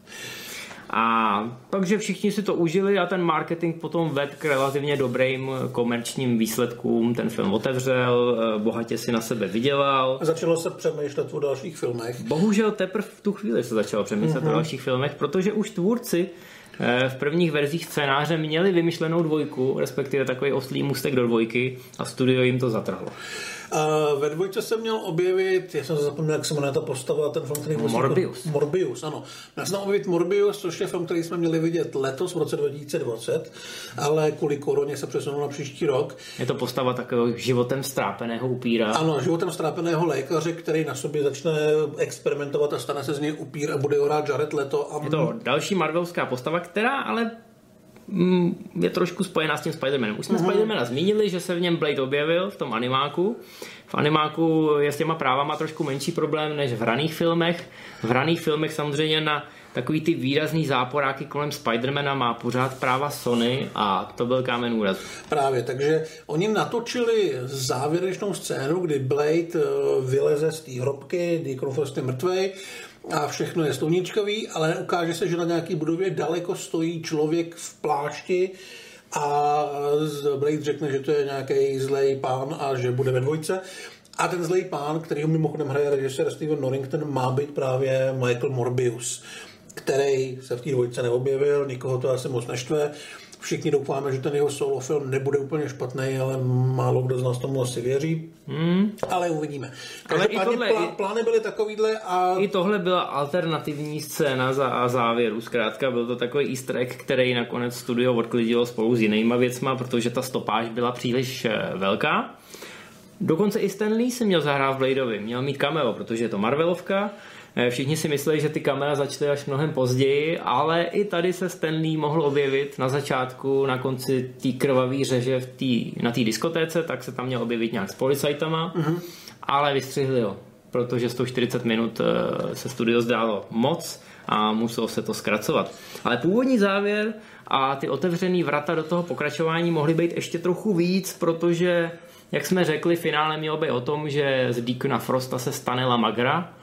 A takže všichni si to užili a ten marketing potom ved k relativně dobrým komerčním výsledkům. Ten film otevřel, eh, bohatě si na sebe vydělal. Začalo se přemýšlet o dalších filmech. Bohužel teprve v tu chvíli se začalo přemýšlet mm-hmm. o mhm. dalších filmech, protože už tvůrci eh, v prvních verzích scénáře měli vymyšlenou dvojku, respektive takový oslý mustek do dvojky a studio jim to zatrhlo. Uh, ve dvojce se měl objevit, já jsem se zapomněl, jak se jmenuje ta postava, ten film, který byl Morbius. Morbius, ano. Měl jsem objevit Morbius, což je film, který jsme měli vidět letos v roce 2020, ale kvůli koroně se přesunul na příští rok. Je to postava takového životem strápeného upíra. Ano, životem strápeného lékaře, který na sobě začne experimentovat a stane se z něj upír a bude ho hrát Jared Leto. A... Je to další marvelská postava, která ale je trošku spojená s tím Spider-Manem. Už jsme uh-huh. Spider-Mana zmínili, že se v něm Blade objevil v tom animáku. V animáku je s těma právama trošku menší problém než v hraných filmech. V hraných filmech samozřejmě na takový ty výrazný záporáky kolem Spidermana má pořád práva Sony a to byl kámen úraz. Právě, takže oni natočili závěrečnou scénu, kdy Blade eh, vyleze z té hrobky, Deacon Frost je mrtvej, a všechno je sluníčkový, ale ukáže se, že na nějaký budově daleko stojí člověk v plášti a Blade řekne, že to je nějaký zlej pán a že bude ve dvojce. A ten zlej pán, který ho mimochodem hraje režisér Steven Norrington, má být právě Michael Morbius, který se v té dvojce neobjevil, nikoho to asi moc neštve. Všichni doufáme, že ten jeho solo film nebude úplně špatný, ale málo kdo z nás tomu asi věří. Hmm. Ale uvidíme. Každopádně tohle, plá, plány byly takovýhle a... I tohle byla alternativní scéna za a závěru. Zkrátka byl to takový easter egg, který nakonec studio odklidilo spolu s jinýma věcma, protože ta stopáž byla příliš eh, velká. Dokonce i Stan Lee se měl zahrát v Bladeovi. Měl mít cameo, protože je to Marvelovka všichni si mysleli, že ty kamera začaly až mnohem později, ale i tady se Stanley mohl objevit na začátku, na konci té krvavé řeže v tý, na té diskotéce, tak se tam měl objevit nějak s policajtama, uh-huh. ale vystřihli ho, protože 140 minut eh, se studio zdálo moc a muselo se to zkracovat. Ale původní závěr a ty otevřený vrata do toho pokračování mohly být ještě trochu víc, protože, jak jsme řekli, finále mělo být o tom, že z Deacona Frosta se stane La Magra,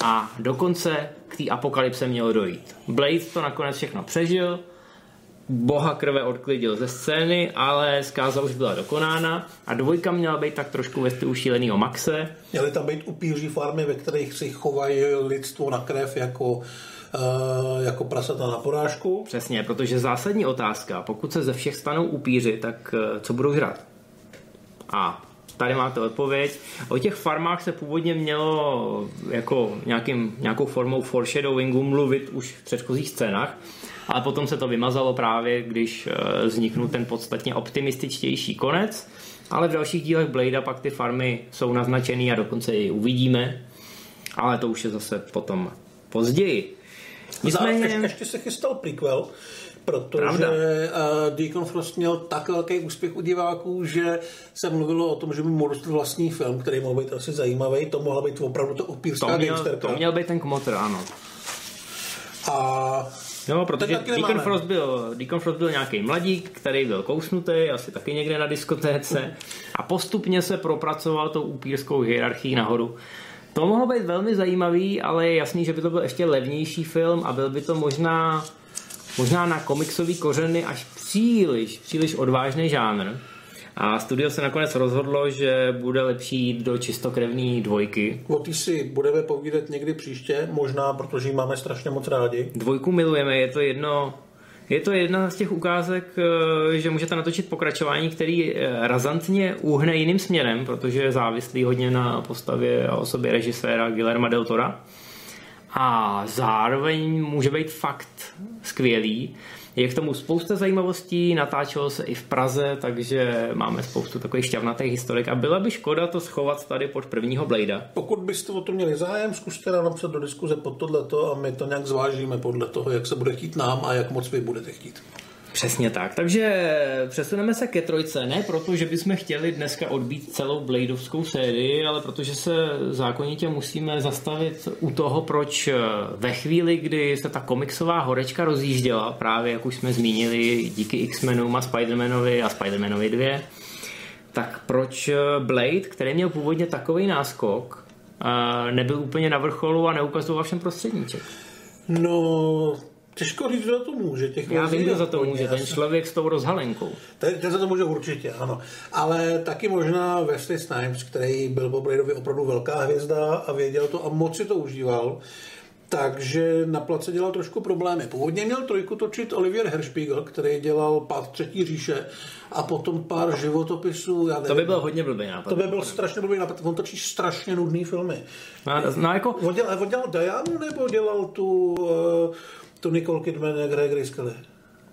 a dokonce k té apokalypse mělo dojít. Blade to nakonec všechno přežil, boha krve odklidil ze scény, ale zkáza už byla dokonána a dvojka měla být tak trošku ve stylu šílenýho Maxe. Měly tam být upíří farmy, ve kterých si chovají lidstvo na krev jako uh, jako prasata na porážku. Přesně, protože zásadní otázka, pokud se ze všech stanou upíři, tak uh, co budou žrat? A tady máte odpověď. O těch farmách se původně mělo jako nějakým, nějakou formou foreshadowingu mluvit už v předchozích scénách, ale potom se to vymazalo právě, když eh, vzniknul ten podstatně optimističtější konec, ale v dalších dílech Blade pak ty farmy jsou naznačený a dokonce i uvidíme, ale to už je zase potom později. Nicméně... Ještě, ještě se chystal prequel, protože Pravda. uh, Deacon Frost měl tak velký úspěch u diváků, že se mluvilo o tom, že by mohl dostat vlastní film, který mohl být asi zajímavý. To mohla být opravdu to opírská to měl, gangsterka. To měl být ten kmotr, ano. A Jo, protože Deacon Frost, byl, Deacon Frost byl nějaký mladík, který byl kousnutý, asi taky někde na diskotéce a postupně se propracoval tou upírskou hierarchii nahoru. To mohlo být velmi zajímavý, ale je jasný, že by to byl ještě levnější film a byl by to možná možná na komiksový kořeny až příliš, příliš odvážný žánr. A studio se nakonec rozhodlo, že bude lepší jít do čistokrevné dvojky. O ty si budeme povídat někdy příště, možná, protože ji máme strašně moc rádi. Dvojku milujeme, je to jedno je to jedna z těch ukázek, eh, že můžete natočit pokračování, který eh, razantně uhne jiným směrem, protože je závislý hodně na postavě a osobě režiséra Guillerma del Tora a zároveň může být fakt skvělý. Je k tomu spousta zajímavostí, natáčelo se i v Praze, takže máme spoustu takových šťavnatých historik a byla by škoda to schovat tady pod prvního Blade. Pokud byste o to měli zájem, zkuste nám napsat do diskuze pod tohleto a my to nějak zvážíme podle toho, jak se bude chtít nám a jak moc vy budete chtít. Přesně tak. Takže přesuneme se ke trojce, ne proto, že bychom chtěli dneska odbít celou Bladeovskou sérii, ale protože se zákonitě musíme zastavit u toho, proč ve chvíli, kdy se ta komiksová horečka rozjížděla, právě jak už jsme zmínili, díky X-Menům a Spider-Manovi a Spider-Manovi 2, tak proč Blade, který měl původně takový náskok, nebyl úplně na vrcholu a neukazoval všem prostředníček? No, Těžko říct, kdo to může. Těch Já vím, kdo za to může, ten člověk s tou rozhalenkou. Ten, ten za to může určitě, ano. Ale taky možná Wesley Snipes, který byl po Bladeovi opravdu velká hvězda a věděl to a moc si to užíval. Takže na place dělal trošku problémy. Původně měl trojku točit Olivier Herspiegel, který dělal Pád třetí říše a potom pár životopisů. Já nevím, to by byl hodně blbý nápad. To by byl strašně blbý nápad. On točí strašně nudný filmy. No, no jako... On dělal, on dělal Dianu nebo dělal tu... Uh, tu Nicole Kidman, jak hraje Grace Kelly.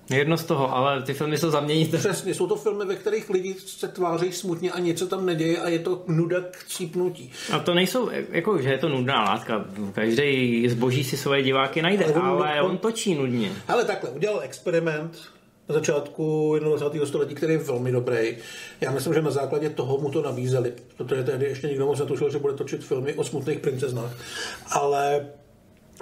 Jedno z toho, ale ty filmy jsou zaměnit. Přesně, jsou to filmy, ve kterých lidi se tváří smutně a něco tam neděje a je to nuda k cípnutí. A to nejsou, jako, že je to nudná látka. Každý zboží si svoje diváky najde, ale on, ale on, on točí nudně. Ale takhle, udělal experiment na začátku 21. století, který je velmi dobrý. Já myslím, že na základě toho mu to nabízeli, protože tehdy ještě nikdo moc netušil, že bude točit filmy o smutných princeznách. Ale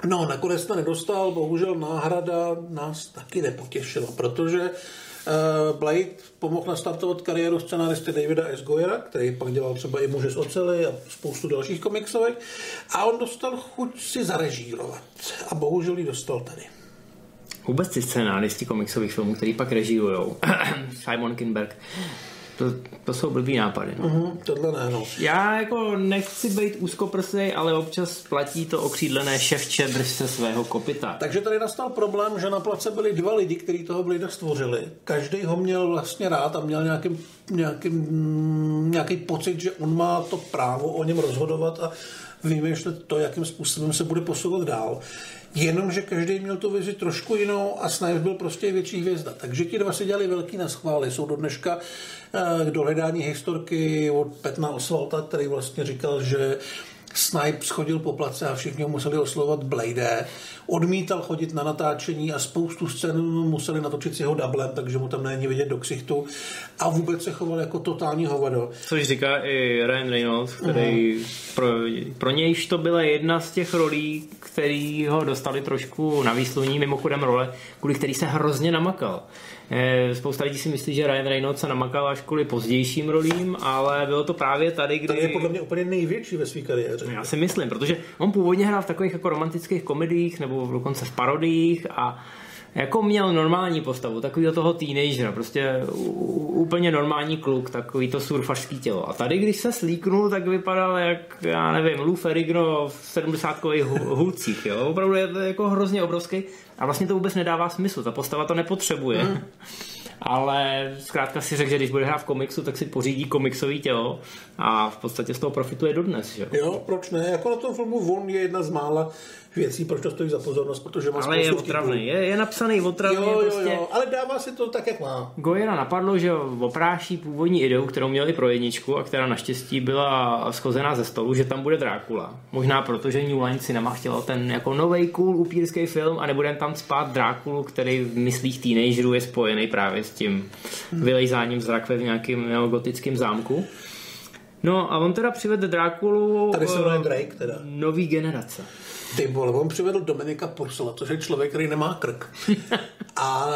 No, nakonec to nedostal, bohužel náhrada nás taky nepotěšila, protože uh, Blade pomohl nastartovat kariéru scenáristy Davida S. Goyera, který pak dělal třeba i Muže z ocely a spoustu dalších komiksovek a on dostal chuť si zarežírovat a bohužel ji dostal tady. Vůbec ty scénáristi komiksových filmů, který pak režírujou, Simon Kinberg, To, to jsou blbý nápady. No. Mhm, tohle ne, no. Já jako nechci být úzkoprsej, ale občas platí to okřídlené ševče drž se svého kopita. Takže tady nastal problém, že na place byli dva lidi, kteří toho Blade stvořili. Každý ho měl vlastně rád a měl nějaký, nějaký, nějaký pocit, že on má to právo o něm rozhodovat a vymýšlet to, jakým způsobem se bude posouvat dál. Jenomže každý měl tu vizi trošku jinou a Snipes byl prostě větší hvězda. Takže ti dva si dělali velký naschvály. Jsou do dneška eh, k dohledání historky od Petna Osvalta, který vlastně říkal, že Snipes chodil po place a všichni ho museli oslovovat Blade. Odmítal chodit na natáčení a spoustu scén museli natočit s jeho dublem, takže mu tam není vidět do ksichtu. A vůbec se choval jako totální hovado. Což říká i Ryan Reynolds, který uh-huh. pro, pro nějž to byla jedna z těch rolí, který ho dostali trošku na výsluní, mimochodem role, kvůli který se hrozně namakal. Eh, spousta lidí si myslí, že Ryan Reynolds se namakal až kvůli pozdějším rolím, ale bylo to právě tady, kdy... To je podle mě úplně největší ve své kariéře. Já si myslím, protože on původně hrál v takových jako romantických komediích nebo dokonce v parodiích a jako měl normální postavu, takový do toho teenagera, prostě úplně normální kluk, takový to surfařský tělo. A tady, když se slíknul, tak vypadal jak, já nevím, Lou Ferrigno v 70 hulcích, jo. Opravdu je to jako hrozně obrovský a vlastně to vůbec nedává smysl, ta postava to nepotřebuje. Mm. Ale zkrátka si řekl, že když bude hrát v komiksu, tak si pořídí komiksový tělo a v podstatě z toho profituje dodnes. Jo, jo proč ne? Jako na tom filmu On je jedna z mála věcí, proč to stojí za pozornost, protože má Ale je otravný, je, je napsaný otravný. Jo, prostě... jo, jo, ale dává si to tak, jak má. Gojera napadlo, že opráší původní ideu, kterou měli pro jedničku a která naštěstí byla schozená ze stolu, že tam bude Drákula. Možná proto, že New Line Cinema chtěla ten jako nový cool upírský film a nebude tam spát Drákulu, který v myslích teenagerů je spojený právě s tím vylejzáním z rakve v nějakém neogotickém zámku. No a on teda přivedl Drákulu Tady se Drake teda. nový generace. Ty vole, on přivedl Dominika Pursula, což je člověk, který nemá krk. A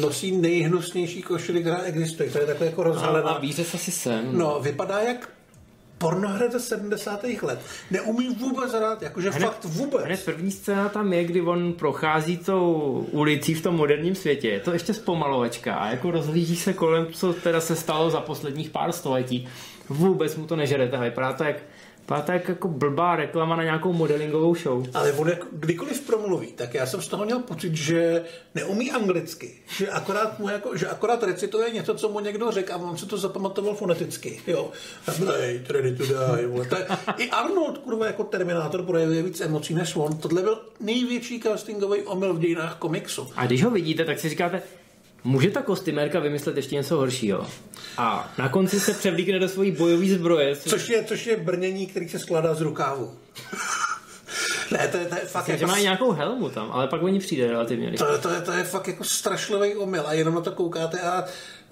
nosí nejhnusnější košili, která existuje. To je takové jako rozhalená. A, a víře asi sem. No, vypadá jak pornohra ze 70. let. Neumí vůbec hrát, jakože hned, fakt vůbec. Hned první scéna tam je, kdy on prochází tou ulicí v tom moderním světě. Je to ještě zpomalovačka a jako rozhlíží se kolem, co teda se stalo za posledních pár století. Vůbec mu to nežerete. Vypadá to jak Vypadá tak jako blbá reklama na nějakou modelingovou show. Ale on jako kdykoliv promluví, tak já jsem z toho měl pocit, že neumí anglicky. Že akorát, mu jako, že akorát recituje něco, co mu někdo řekl a on si to zapamatoval foneticky. Jo. Hey, ready to je, I Arnold, kurva, jako Terminátor projevuje víc emocí než on. Tohle byl největší castingový omyl v dějinách komiksu. A když ho vidíte, tak si říkáte, Může ta kostymérka vymyslet ještě něco horšího? A na konci se převlíkne do svojí bojové zbroje. Což je, což je brnění, který se skládá z rukávu. ne, to je, to je fakt Myslím, jako... že má nějakou helmu tam, ale pak oni přijde relativně. To, to, je, to je fakt jako strašlivý omyl a jenom na to koukáte a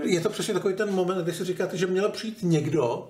je to přesně takový ten moment, kdy si říkáte, že měl přijít někdo,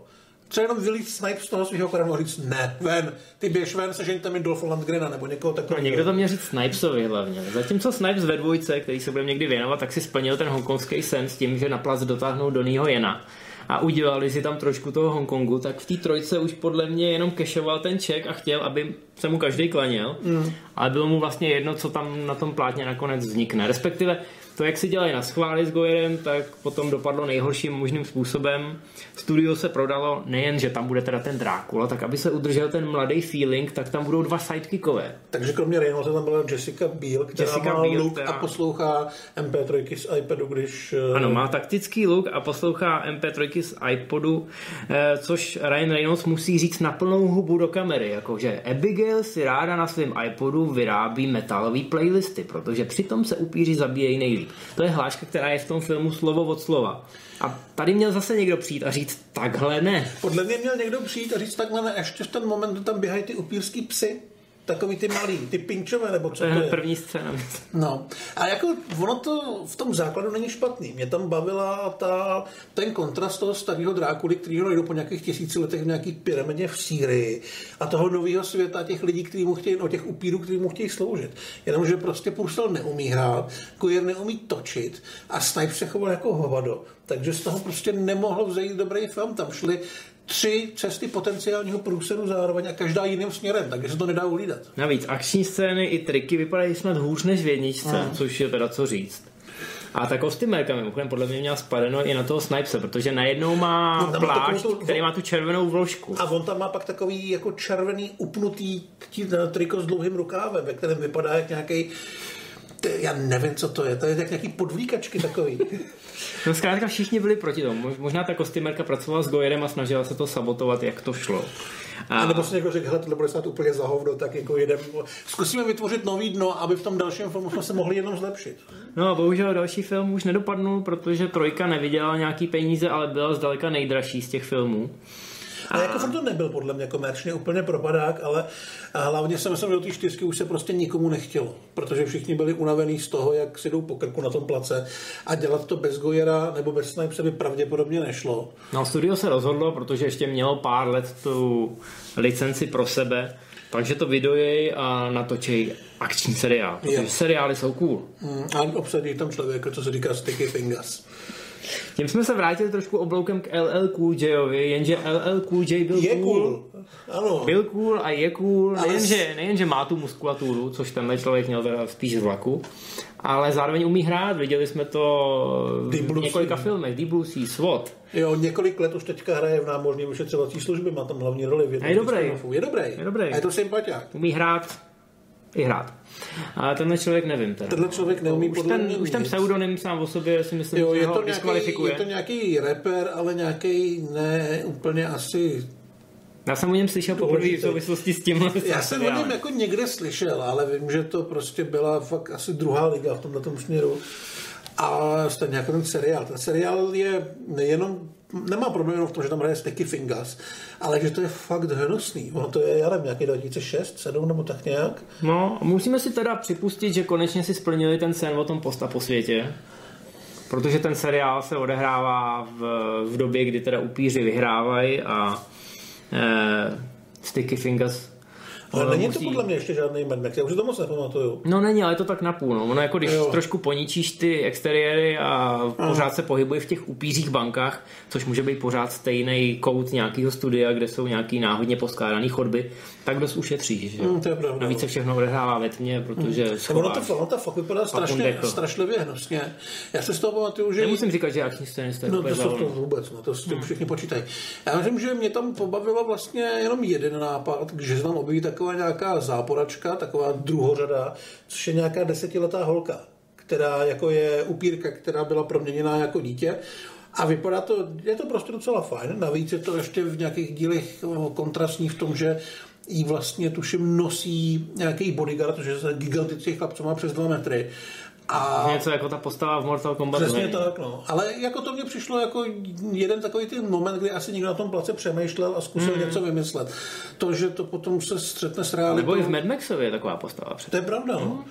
třeba jenom vylít Snipe z toho svého koranu a říct ne, ven, ty běž ven, sežeňte mi Dolph Landgrena nebo někoho takového. No, někdo to měl říct Snipesovi hlavně. Zatímco Snipes ve dvojce, který se bude někdy věnovat, tak si splnil ten hongkongský sen s tím, že na plac dotáhnul Donnyho Jena a udělali si tam trošku toho Hongkongu, tak v té trojce už podle mě jenom kešoval ten ček a chtěl, aby se mu každý klaněl, mm. ale bylo mu vlastně jedno, co tam na tom plátně nakonec vznikne. Respektive to, jak si dělají na schvály s Goyerem, tak potom dopadlo nejhorším možným způsobem. Studio se prodalo nejen, že tam bude teda ten Drákula, tak aby se udržel ten mladý feeling, tak tam budou dva sidekickové. Takže kromě Reynolds tam byla Jessica Biel, která Jessica má Biel, look která... a poslouchá MP3 z iPadu, když... Eh, ano, má taktický look a poslouchá MP3 z iPodu, eh, což Ryan Reynolds musí říct na plnou hubu do kamery, jakože Abigail si ráda na svém iPodu vyrábí metalové playlisty, protože přitom se upíři zabíjejí nejlíp. To je hláška, která je v tom filmu slovo od slova. A tady měl zase někdo přijít a říct, takhle ne. Podle mě měl někdo přijít a říct, takhle ne, ještě v ten moment, kdy tam běhají ty upírský psy takový ty malý, ty pinčové, nebo co to je. první scéna. No. A jako ono to v tom základu není špatný. Mě tam bavila ta, ten kontrast toho starého Drákuly, který ho najdou po nějakých tisíci letech v nějaký pyramidě v Sýrii a toho nového světa těch lidí, kteří mu chtějí, no těch upírů, kteří mu chtějí sloužit. Jenomže prostě Purcell neumí hrát, Kujer neumí točit a Snipe se choval jako hovado. Takže z toho prostě nemohl vzejít dobrý film. Tam šli tři cesty potenciálního průseru zároveň a každá jiným směrem, takže se to nedá ulídat. Navíc akční scény i triky vypadají snad hůř než v jedničce, mm. což je teda co říct. A ta kostymérka mimochodem podle mě měla spadeno i na toho Snipese, protože najednou má No, má plášť, tu- který má tu červenou vložku. A on tam má pak takový jako červený upnutý triko s dlouhým rukávem, ve kterém vypadá jak nějaký já nevím, co to je, to je jak nějaký podvlíkačky takový. No zkrátka všichni byli proti tomu. Mož- Možná ta kostymérka pracovala s Goyerem a snažila se to sabotovat, jak to šlo. A nebo si někdo řekl, hele, tohle bude stát úplně za hovno, tak jako jedem, zkusíme vytvořit nový dno, aby v tom dalším filmu jsme se mohli jenom zlepšit. No a bohužel další film už nedopadnul, protože Trojka nevydělala nějaký peníze, ale byla zdaleka nejdražší z těch filmů. A jako fakt to nebyl podle mě komerčně úplně propadák, ale a hlavně jsem myslím, že do té čtyřky už se prostě nikomu nechtělo, protože všichni byli unavení z toho, jak si jdou po krku na tom place a dělat to bez Gojera nebo bez Snipese by pravděpodobně nešlo. No studio se rozhodlo, protože ještě mělo pár let tu licenci pro sebe, takže to vydojí a natočí akční seriál. Protože Jo. seriály jsou cool. Mm, A obsadí tam člověka, co se říká sticky fingers. Tím jsme se vrátili trošku obloukem k LL Cool Jovi, jenže LL Cool J byl Je cool. Ano. Byl cool a je cool, Ale nejenže, nejenže má tu muskulaturu, což tenhle člověk měl teda spíš z vlaku, ale zároveň umí hrát. Viděli jsme to Deep v několika filmech. Deep Blue Sea, SWAT. Jo, několik let už teďka hraje v námořní vyšetřovací službě, má tam hlavní roli v jednom je dobrý. Je dobrý. Je dobrý. A je to sympatiák. Umí hrát i hrát. A tenhle člověk nevím teda. Tenhle člověk neumí už podle ten, mě už ten pseudonym sám o sobě si myslím, Jo, že je ho to, nějaký, diskvalifikuje. je to nějaký rapper, ale nějaký ne úplně asi... Já jsem o něm slyšel poprvé v souvislosti s tím. Já jsem o něm jako někde slyšel, ale vím, že to prostě byla fakt asi druhá liga v tomto směru. A stejně jako ten seriál. Ten seriál je nejenom nemá problém jenom v tom, že tam hraje Sticky Fingers, ale že to je fakt hnusný. Ono to je, já nevím, nějaký 2006, 7 nebo tak nějak. No, musíme si teda připustit, že konečně si splnili ten sen o tom posta po světě. Protože ten seriál se odehrává v, v době, kdy teda upíři vyhrávají a eh, Sticky Fingers Ale není to podle mě ještě žádný Mad Max, já už to moc nepamatuju. No není, ale je to tak napůl. No. Ono jako když Jo. trošku poníčíš ty exteriéry a pořád se pohybuje v těch upířích bankách, což může být pořád stejný kout nějakého studia, kde jsou nějaký náhodně poskládaný chodby, tak dost ušetříš. Že? Hmm, to je pravda. Navíc se všechno odehrává ve tmě, protože Tak ono to, ono to fakt vypadá strašně, strašlivě hnusně. Já si z toho pamatuju, že... Nemusím říkat, že akční scény je No to jsou to vůbec, no, to s tím všichni počítají. Já myslím, že mě tam pobavilo vlastně jenom jeden nápad, že se tam objeví taková nějaká záporačka, taková druhořada, což je nějaká desetiletá holka, která jako je upírka, která byla proměněná jako dítě. A vypadá to, je to prostě docela fajn. Navíc je to ještě v nějakých dílech kontrastní v tom, že jí vlastně tuším nosí nějaký bodyguard, protože je gigantický chlap, co má přes dva metry. A Něco jako ta postava v Mortal Kombat. Přesně tak, no. Ale jako to mně přišlo jako jeden takový ten moment, kdy asi někdo na tom place přemýšlel a zkusil mm. něco vymyslet. To, že to potom se střetne s realitou. Nebo i v Mad Maxově je taková postava. přece. To je pravda, no.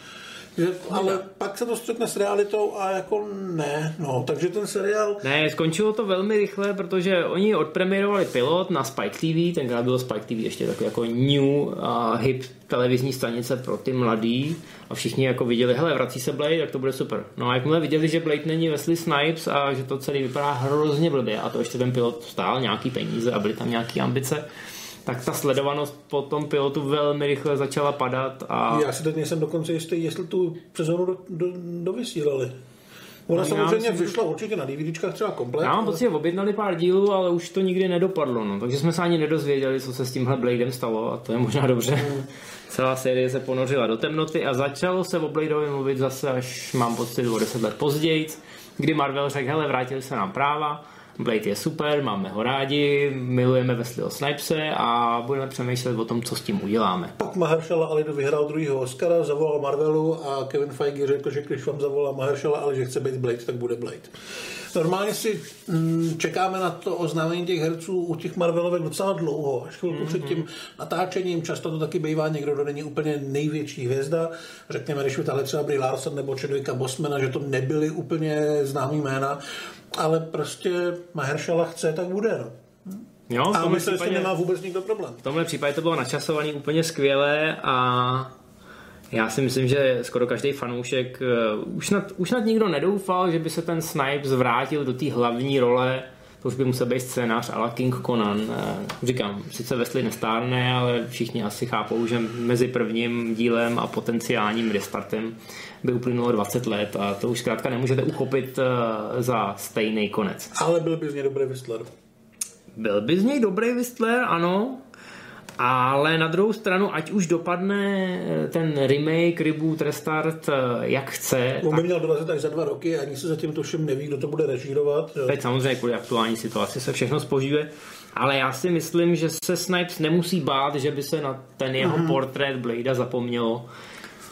Že, ale pak se to střetne s realitou a jako ne, no. Takže ten seriál, Ne, skončilo to velmi rychle, protože oni odpremierovali pilot na Spike TV, tenkrát bylo Spike TV ještě takový jako new a hip televizní stanice pro ty mladý a všichni jako viděli, hele, vrací se Blade, tak to bude super. No a jakmile viděli, že Blade není Wesley Snipes a že to celý vypadá hrozně blbě a to ještě ten pilot stál nějaký peníze a byly tam nějaké ambice, tak ta sledovanost po tom pilotu velmi rychle začala padat a já si teď nejsem dokonce jistý, jestli tu sezonu do, do, dovysílali. Ona No, samozřejmě myslím, vyšla určitě na DVDčkách třeba komplet. Já mám pocit, že objednali pár dílů, ale už to nikdy nedopadlo, no. takže jsme se ani nedozvěděli, co se s tímhle Bladem stalo a to je možná dobře. Celá série se ponořila do temnoty a začalo se o Bladeovi mluvit zase až mám pocit o 10 let později, kdy Marvel řekl, hele, vrátili se nám práva, Blade je super, máme ho rádi, milujeme Wesleyho Snipese a budeme přemýšlet o tom, co s tím uděláme. Pak Mahershala Ali vyhrál druhýho Oscara, zavolal Marvelu a Kevin Feige řekl, že když vám zavolá Mahershala Ali, že chce být Blade, tak bude Blade. Normálně si mm, čekáme na to oznámení těch herců u těch Marvelovek docela dlouho, až chvilku mm-hmm. před tím natáčením. Často to taky bývá někdo, kdo není úplně největší hvězda. Řekněme, když vytáhli třeba Brie Larson nebo Chadwicka Bosmana, že to nebyly úplně známý jména, ale prostě Mahershala chce, tak bude. No. Jo, v A myslím, že případě- nemá vůbec nikdo problém. V tomhle případě to bylo načasovaný úplně skvěle a já si myslím, že skoro každý fanoušek uh, už nad, už nad nikdo nedoufal, že by se ten Snipes vrátil do té hlavní role to už by musel být scénář ala King Conan. Eh, říkám, sice Wesley nestárne, ale všichni asi chápou, že mezi prvním dílem a potenciálním restartem by uplynulo 20 let a to už zkrátka nemůžete uchopit eh, za stejný konec. Ale byl by z něj dobrý Whistler. Byl by z něj dobrý Whistler, ano, ale na druhou stranu, ať už dopadne eh, ten remake, reboot, restart, eh, jak chce. On by měl dorazit až za dva roky, ani se zatím to všem neví, kdo to bude režírovat. Teď samozřejmě kvůli aktuální situaci se všechno spožívá. Ale já si myslím, že se Snipes nemusí bát, že by se na ten jeho mm-hmm. portrét Blade zapomnělo.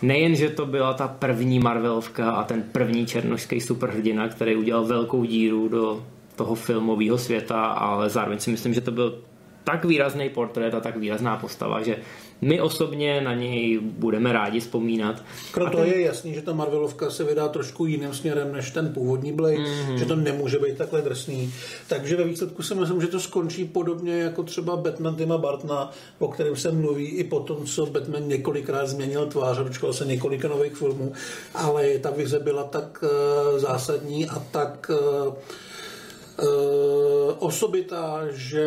Nejen, že to byla ta první Marvelovka a ten první černošský superhrdina, který udělal velkou díru do toho filmového světa, ale zároveň si myslím, že to byl tak výrazný portrét a tak výrazná postava, že my osobně na něj budeme rádi vzpomínat. Proto ten... je jasný, že ta Marvelovka se vydá trošku jiným směrem než ten původní Blade, mm-hmm. že to nemůže být takhle drsný. Takže ve výsledku si myslím, že to skončí podobně jako třeba Batman Tima Bartna, o kterém se mluví i po tom, co Batman několikrát změnil tvář, dočkal se několika nových filmů, ale ta vize byla tak uh, zásadní a tak uh, uh, osobitá, že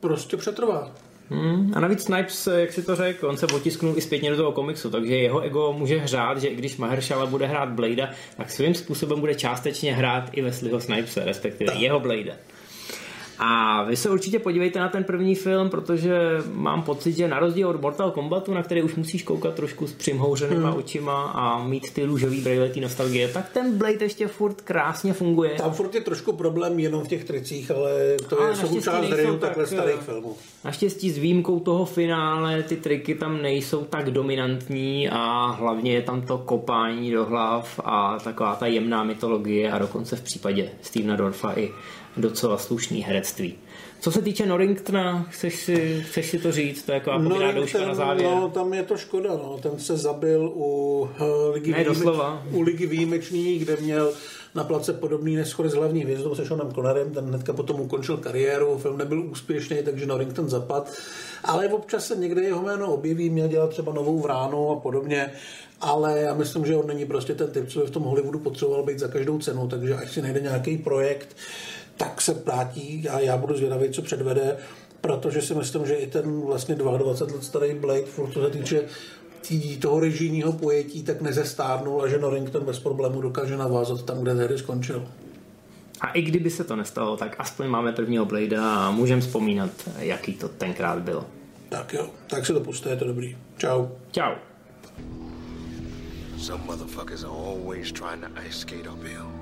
prostě přetrvá. Hmm, a navíc Snipes, jak si to řekl, on se potisknul i zpětně do toho komiksu, takže jeho ego může hrát, že když Mahershala bude hrát Blade, tak svým způsobem bude částečně hrát i Wesleyho Snipese, respektive jeho Blade. A vy se určitě podívejte na ten první film, protože mám pocit, že na rozdíl od Mortal Kombatu, na který už musíš koukat trošku s přimhouřenýma hmm. očima a mít ty růžový brejletý nostalgie, tak ten Blade ještě furt krásně funguje. Tam furt je trošku problém jenom v těch tricích, ale to je součást hry takhle starých eh, filmů. Naštěstí s výjimkou toho finále ty triky tam nejsou tak dominantní a hlavně je tam to kopání do hlav a taková ta jemná mytologie a dokonce v případě Stevena Dorfa i docela slušný herectví. Co se týče Norringtona, chceš si, chceš si to říct? To je jako douška na závěr. No, tam je to škoda. No. Ten se zabil u, uh, ligy, ne, doslova. u ligy výjimečný, kde měl na place podobný neschody s hlavní hvězdou se Seanem Connerem, ten hnedka potom ukončil kariéru, film nebyl úspěšný, takže Norrington zapad. Ale občas se někde jeho jméno objeví, měl dělat třeba novou vránu a podobně ale já myslím, že on není prostě ten typ, co by v tom Hollywoodu potřeboval být za každou cenu, takže až si najde nějaký projekt, tak se plátí a já budu zvědavý, co předvede, protože si myslím, že i ten vlastně 22 let starý Blade, co se týče tý, toho režijního pojetí, tak nezestárnul a že Norrington bez problému dokáže navázat tam, kde tehdy skončil. A i kdyby se to nestalo, tak aspoň máme prvního Blade a můžeme vzpomínat, jaký to tenkrát bylo. Tak jo, tak se to puste, je to dobrý. Čau. Čau. Some motherfuckers are always trying to ice skate uphill.